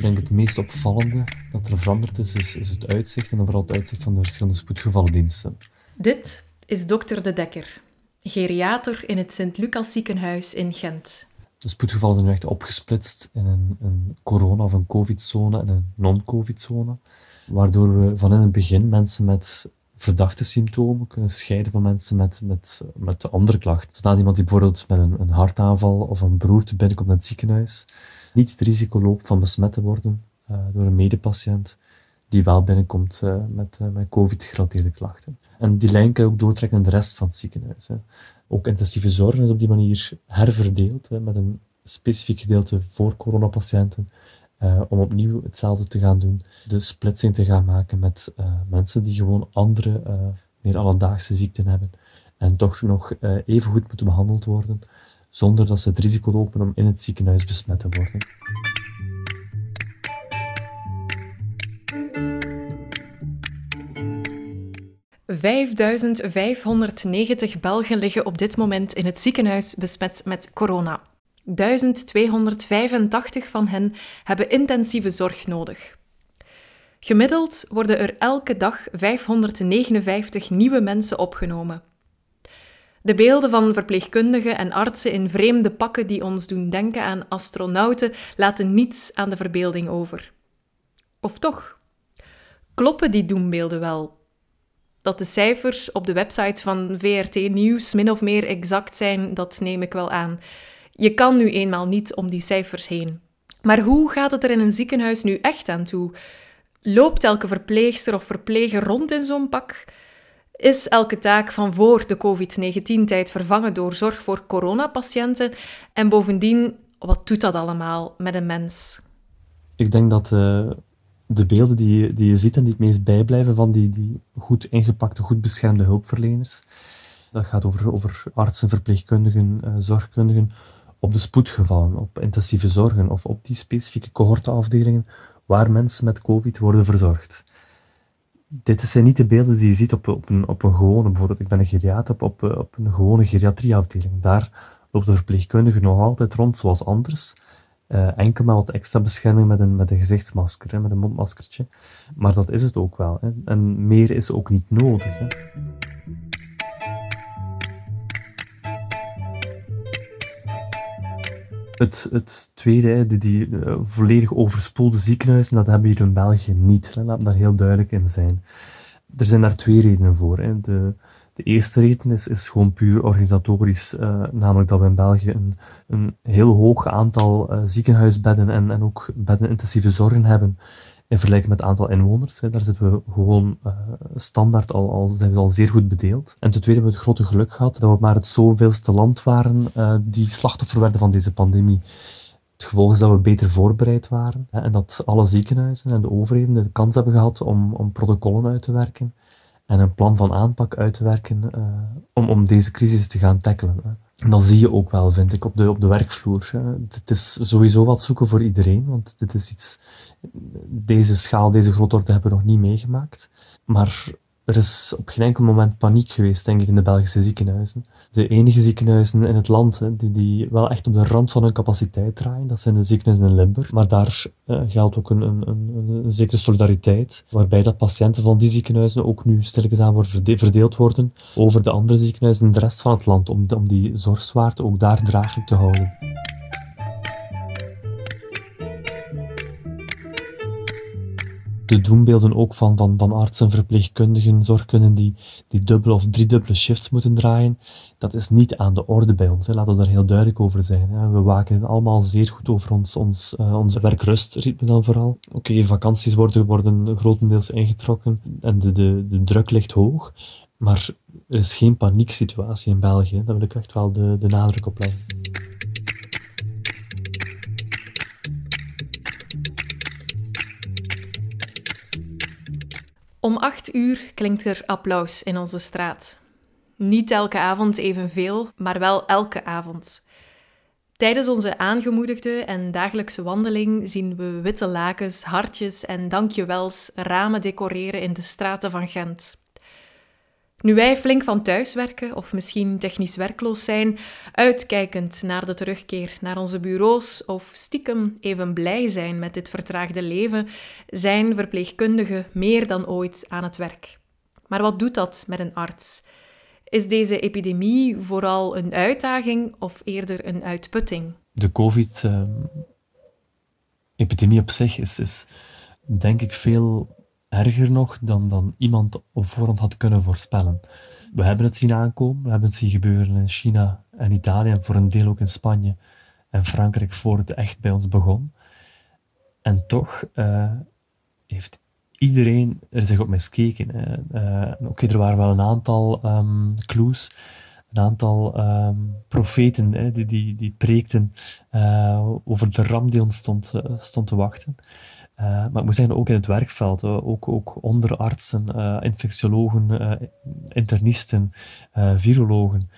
Ik denk het meest opvallende dat er veranderd is, is, is het uitzicht en vooral het uitzicht van de verschillende spoedgevallendiensten. Dit is dokter De Dekker, geriater in het Sint-Lucas ziekenhuis in Gent. De spoedgevallen zijn nu echt opgesplitst in een, een corona- of een covid-zone en een non-covid-zone, waardoor we van in het begin mensen met verdachte symptomen kunnen scheiden van mensen met, met, met andere klachten. Zodat iemand die bijvoorbeeld met een, een hartaanval of een beroerte binnenkomt naar het ziekenhuis, niet het risico loopt van besmet te worden uh, door een medepatiënt die wel binnenkomt uh, met, uh, met covid-gerelateerde klachten. En die lijn kan je ook doortrekken in de rest van het ziekenhuis. Hè. Ook intensieve zorg is op die manier herverdeeld, hè, met een specifiek gedeelte voor coronapatiënten, uh, om opnieuw hetzelfde te gaan doen, de splitsing te gaan maken met mensen die gewoon andere, meer alledaagse ziekten hebben en toch nog even goed moeten behandeld worden, zonder dat ze het risico lopen om in het ziekenhuis besmet te worden. ...5.590 Belgen liggen op dit moment in het ziekenhuis besmet met corona. 1285 van hen hebben intensieve zorg nodig. Gemiddeld worden er elke dag 559 nieuwe mensen opgenomen. De beelden van verpleegkundigen en artsen in vreemde pakken die ons doen denken aan astronauten laten niets aan de verbeelding over. Of toch? Kloppen die doembeelden wel? Dat de cijfers op de website van VRT Nieuws min of meer exact zijn, dat neem ik wel aan. Je kan nu eenmaal niet om die cijfers heen. Maar hoe gaat het er in een ziekenhuis nu echt aan toe? Loopt elke verpleegster of verpleger rond in zo'n pak? Is elke taak van voor de COVID-19-tijd vervangen door zorg voor coronapatiënten? En bovendien, wat doet dat allemaal met een mens? Ik denk dat uh, de beelden die, die je ziet en die het meest bijblijven van die, die goed ingepakte, goed beschermde hulpverleners, dat gaat over, over artsen, verpleegkundigen, uh, zorgkundigen, op de spoedgevallen, op intensieve zorgen of op die specifieke cohorteafdelingen waar mensen met COVID worden verzorgd. Dit zijn niet de beelden die je ziet op, op, een, op een gewone, bijvoorbeeld ik ben een geriater, op, op, op een gewone geriatrieafdeling. Daar loopt de verpleegkundige nog altijd rond zoals anders. Uh, enkel met wat extra bescherming met een, met een gezichtsmasker, met een mondmaskertje. Maar dat is het ook wel. Hè. En meer is ook niet nodig. Hè. Het, het tweede, die, die uh, volledig overspoelde ziekenhuizen, dat hebben we hier in België niet. Laat daar heel duidelijk in zijn. Er zijn daar twee redenen voor. Hè. De, de eerste reden is, is gewoon puur organisatorisch, uh, namelijk dat we in België een, een heel hoog aantal uh, ziekenhuisbedden en, en ook bedden intensieve zorgen hebben in vergelijking met het aantal inwoners. Hè, daar zitten we gewoon uh, standaard al, al, zijn we al zeer goed bedeeld. En ten tweede hebben we het grote geluk gehad dat we maar het zoveelste land waren uh, die slachtoffer werden van deze pandemie. Het gevolg is dat we beter voorbereid waren hè, en dat alle ziekenhuizen en de overheden de kans hebben gehad om, om protocollen uit te werken en een plan van aanpak uit te werken uh, om, om deze crisis te gaan tackelen. En dat zie je ook wel, vind ik, op de, op de werkvloer. Het is sowieso wat zoeken voor iedereen, want dit is iets, deze schaal, deze grootorde hebben we nog niet meegemaakt. Maar er is op geen enkel moment paniek geweest, denk ik, in de Belgische ziekenhuizen. De enige ziekenhuizen in het land hè, die, die wel echt op de rand van hun capaciteit draaien, dat zijn de ziekenhuizen in Limburg. Maar daar uh, geldt ook een, een, een, een, zekere solidariteit, waarbij dat patiënten van die ziekenhuizen ook nu stilletjes aan worden verdeeld worden over de andere ziekenhuizen in de rest van het land, om, om die zorgzwaarte ook daar draaglijk te houden. De doembeelden ook van, van, van artsen, verpleegkundigen, zorgkundigen die, die dubbele of driedubbele shifts moeten draaien, dat is niet aan de orde bij ons. Hè. Laten we daar heel duidelijk over zijn. Hè. We waken allemaal zeer goed over ons, ons, uh, onze werkrustritme dan vooral. Oké, vakanties worden, worden grotendeels ingetrokken en de, de, de druk ligt hoog, maar er is geen panieksituatie in België. Daar wil ik echt wel de, de nadruk op leggen. Om acht uur klinkt er applaus in onze straat. Niet elke avond evenveel, maar wel elke avond. Tijdens onze aangemoedigde en dagelijkse wandeling zien we witte lakens, hartjes en dankjewels ramen decoreren in de straten van Gent. Nu wij flink van thuis werken of misschien technisch werkloos zijn, uitkijkend naar de terugkeer naar onze bureaus of stiekem even blij zijn met dit vertraagde leven, zijn verpleegkundigen meer dan ooit aan het werk. Maar wat doet dat met een arts? Is deze epidemie vooral een uitdaging of eerder een uitputting? De COVID-epidemie op zich is, is, denk ik, veel erger nog dan, dan iemand op voorhand had kunnen voorspellen. We hebben het zien aankomen, we hebben het zien gebeuren in China en Italië en voor een deel ook in Spanje en Frankrijk voor het echt bij ons begon. En toch uh, heeft iedereen er zich op miskeken. Uh, Oké, er waren wel een aantal um, clues, een aantal um, profeten die, die, die preekten uh, over de ram die ons stond, stond te wachten. Uh, maar ik moet zeggen, ook in het werkveld, uh, ook, ook onder artsen, uh, infectiologen, internisten, virologen,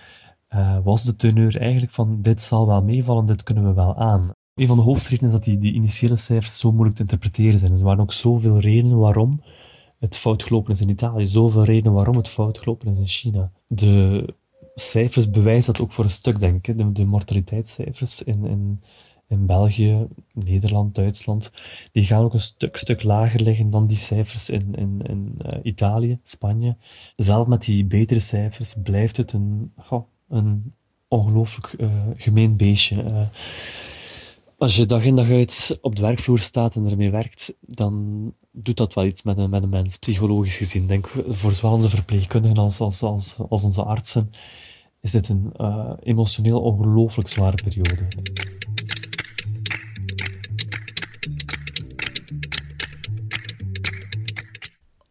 was de teneur eigenlijk van dit zal wel meevallen, dit kunnen we wel aan. Een van de hoofdredenen is dat die, die initiële cijfers zo moeilijk te interpreteren zijn. Er waren ook zoveel redenen waarom het fout gelopen is in Italië, zoveel redenen waarom het fout gelopen is in China. De cijfers bewijzen dat ook voor een stuk, denk ik. De, de mortaliteitscijfers in, in in België, Nederland, Duitsland, die gaan ook een stuk, stuk lager liggen dan die cijfers in, in, in uh, Italië, Spanje. Zelf met die betere cijfers blijft het een, oh, een ongelooflijk uh, gemeen beestje. Uh, als je dag in dag uit op de werkvloer staat en ermee werkt, dan doet dat wel iets met een, met een mens, psychologisch gezien. Denk voor zowel onze verpleegkundigen als, als, als, als onze artsen is dit een emotioneel ongelooflijk zware periode.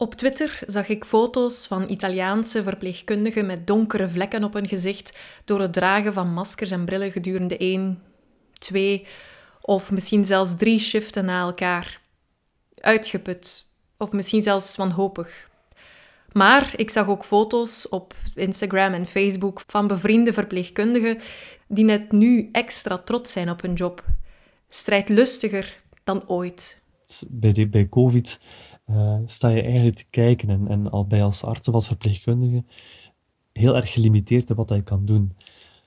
Op Twitter zag ik foto's van Italiaanse verpleegkundigen met donkere vlekken op hun gezicht door het dragen van maskers en brillen gedurende één, twee of misschien zelfs drie shiften na elkaar. Uitgeput of misschien zelfs wanhopig. Maar ik zag ook foto's op Instagram en Facebook van bevriende verpleegkundigen die net nu extra trots zijn op hun job. Strijdlustiger dan ooit. Bij, bij COVID uh, sta je eigenlijk te kijken en, en al bij als arts of als verpleegkundige heel erg gelimiteerd in wat je kan doen.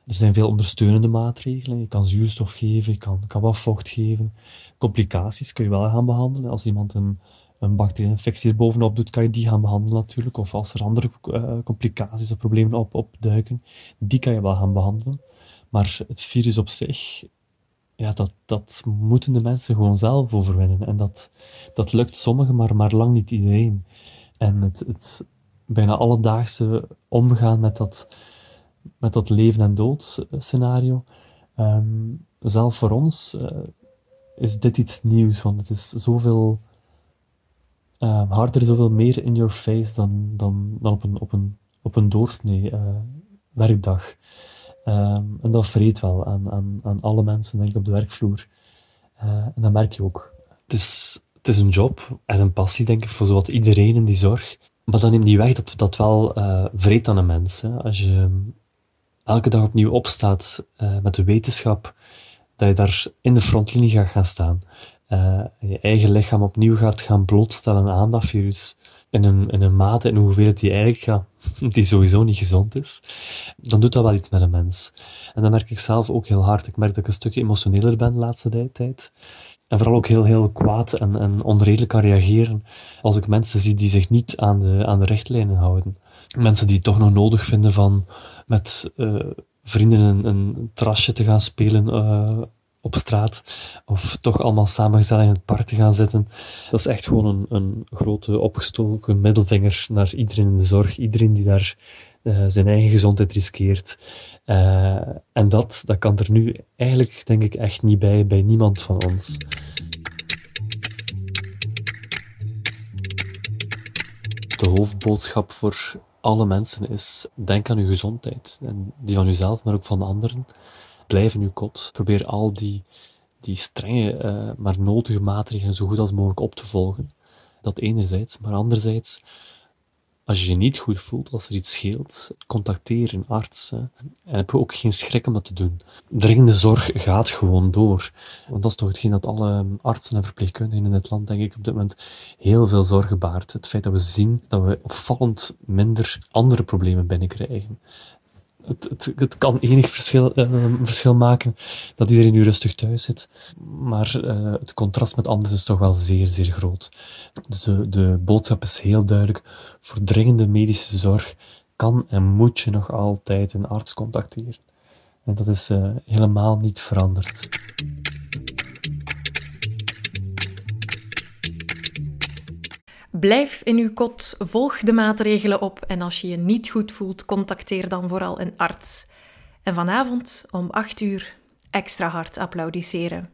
Er zijn veel ondersteunende maatregelen. Je kan zuurstof geven, je kan, kan vocht geven. Complicaties kun je wel gaan behandelen. Als iemand een, een bacteriëninfectie er bovenop doet, kan je die gaan behandelen natuurlijk. Of als er andere uh, complicaties of problemen op, opduiken, die kan je wel gaan behandelen. Maar het virus op zich ja, dat, dat moeten de mensen gewoon zelf overwinnen. En dat, dat lukt sommigen, maar, maar lang niet iedereen. En het, het bijna alledaagse omgaan met dat, met dat leven en dood scenario, um, zelf voor ons uh, is dit iets nieuws, want het is zoveel uh, harder, zoveel meer in your face dan, dan, dan op een, op een, op een doorsnee uh, werkdag. Um, en dat vreet wel aan, aan, aan alle mensen, denk ik, op de werkvloer. Uh, en dat merk je ook. Het is, het is een job en een passie, denk ik, voor zowat iedereen in die zorg. Maar dat neemt niet weg dat dat wel uh, vreet aan een mens. Als je elke dag opnieuw opstaat uh, met de wetenschap dat je daar in de frontlinie gaat gaan staan. Je eigen lichaam opnieuw gaat gaan blootstellen aan dat virus in een, in een mate en hoeveelheid die eigenlijk ja, die sowieso niet gezond is, dan doet dat wel iets met een mens. En dat merk ik zelf ook heel hard. Ik merk dat ik een stukje emotioneler ben de laatste tijd. En vooral ook heel, heel kwaad en, en onredelijk kan reageren als ik mensen zie die zich niet aan de, aan de richtlijnen houden. Mensen die het toch nog nodig vinden van met uh, vrienden een, een trasje te gaan spelen uh, op straat. Of toch allemaal samen gezellig in het park te gaan zitten. Dat is echt gewoon een, een grote opgestoken middelvinger naar iedereen in de zorg. Iedereen die daar uh, zijn eigen gezondheid riskeert. Uh, en dat, dat kan er nu eigenlijk, denk ik, echt niet bij, bij niemand van ons. De hoofdboodschap voor alle mensen is: denk aan uw gezondheid. En die van uzelf, maar ook van anderen blijf in uw kot. Probeer al die, die strenge, uh, maar nodige maatregelen zo goed als mogelijk op te volgen. Dat enerzijds, maar anderzijds Als je je niet goed voelt, als er iets scheelt, contacteer een arts. En heb je ook geen schrik om dat te doen. Dringende zorg gaat gewoon door. Want dat is toch hetgeen dat alle artsen en verpleegkundigen in het land, denk ik, op dit moment heel veel zorgen baart. Het feit dat we zien dat we opvallend minder andere problemen binnenkrijgen het, kan enig verschil, uh, verschil maken dat iedereen nu rustig thuis zit. Maar uh, het contrast met anders is toch wel zeer, zeer groot. Dus de, boodschap is heel duidelijk. Voor dringende medische zorg kan en moet je nog altijd een arts contacteren. En dat is uh, helemaal niet veranderd. Blijf in uw kot, volg de maatregelen op en als je je niet goed voelt, contacteer dan vooral een arts. En vanavond om 8 uur extra hard applaudisseren.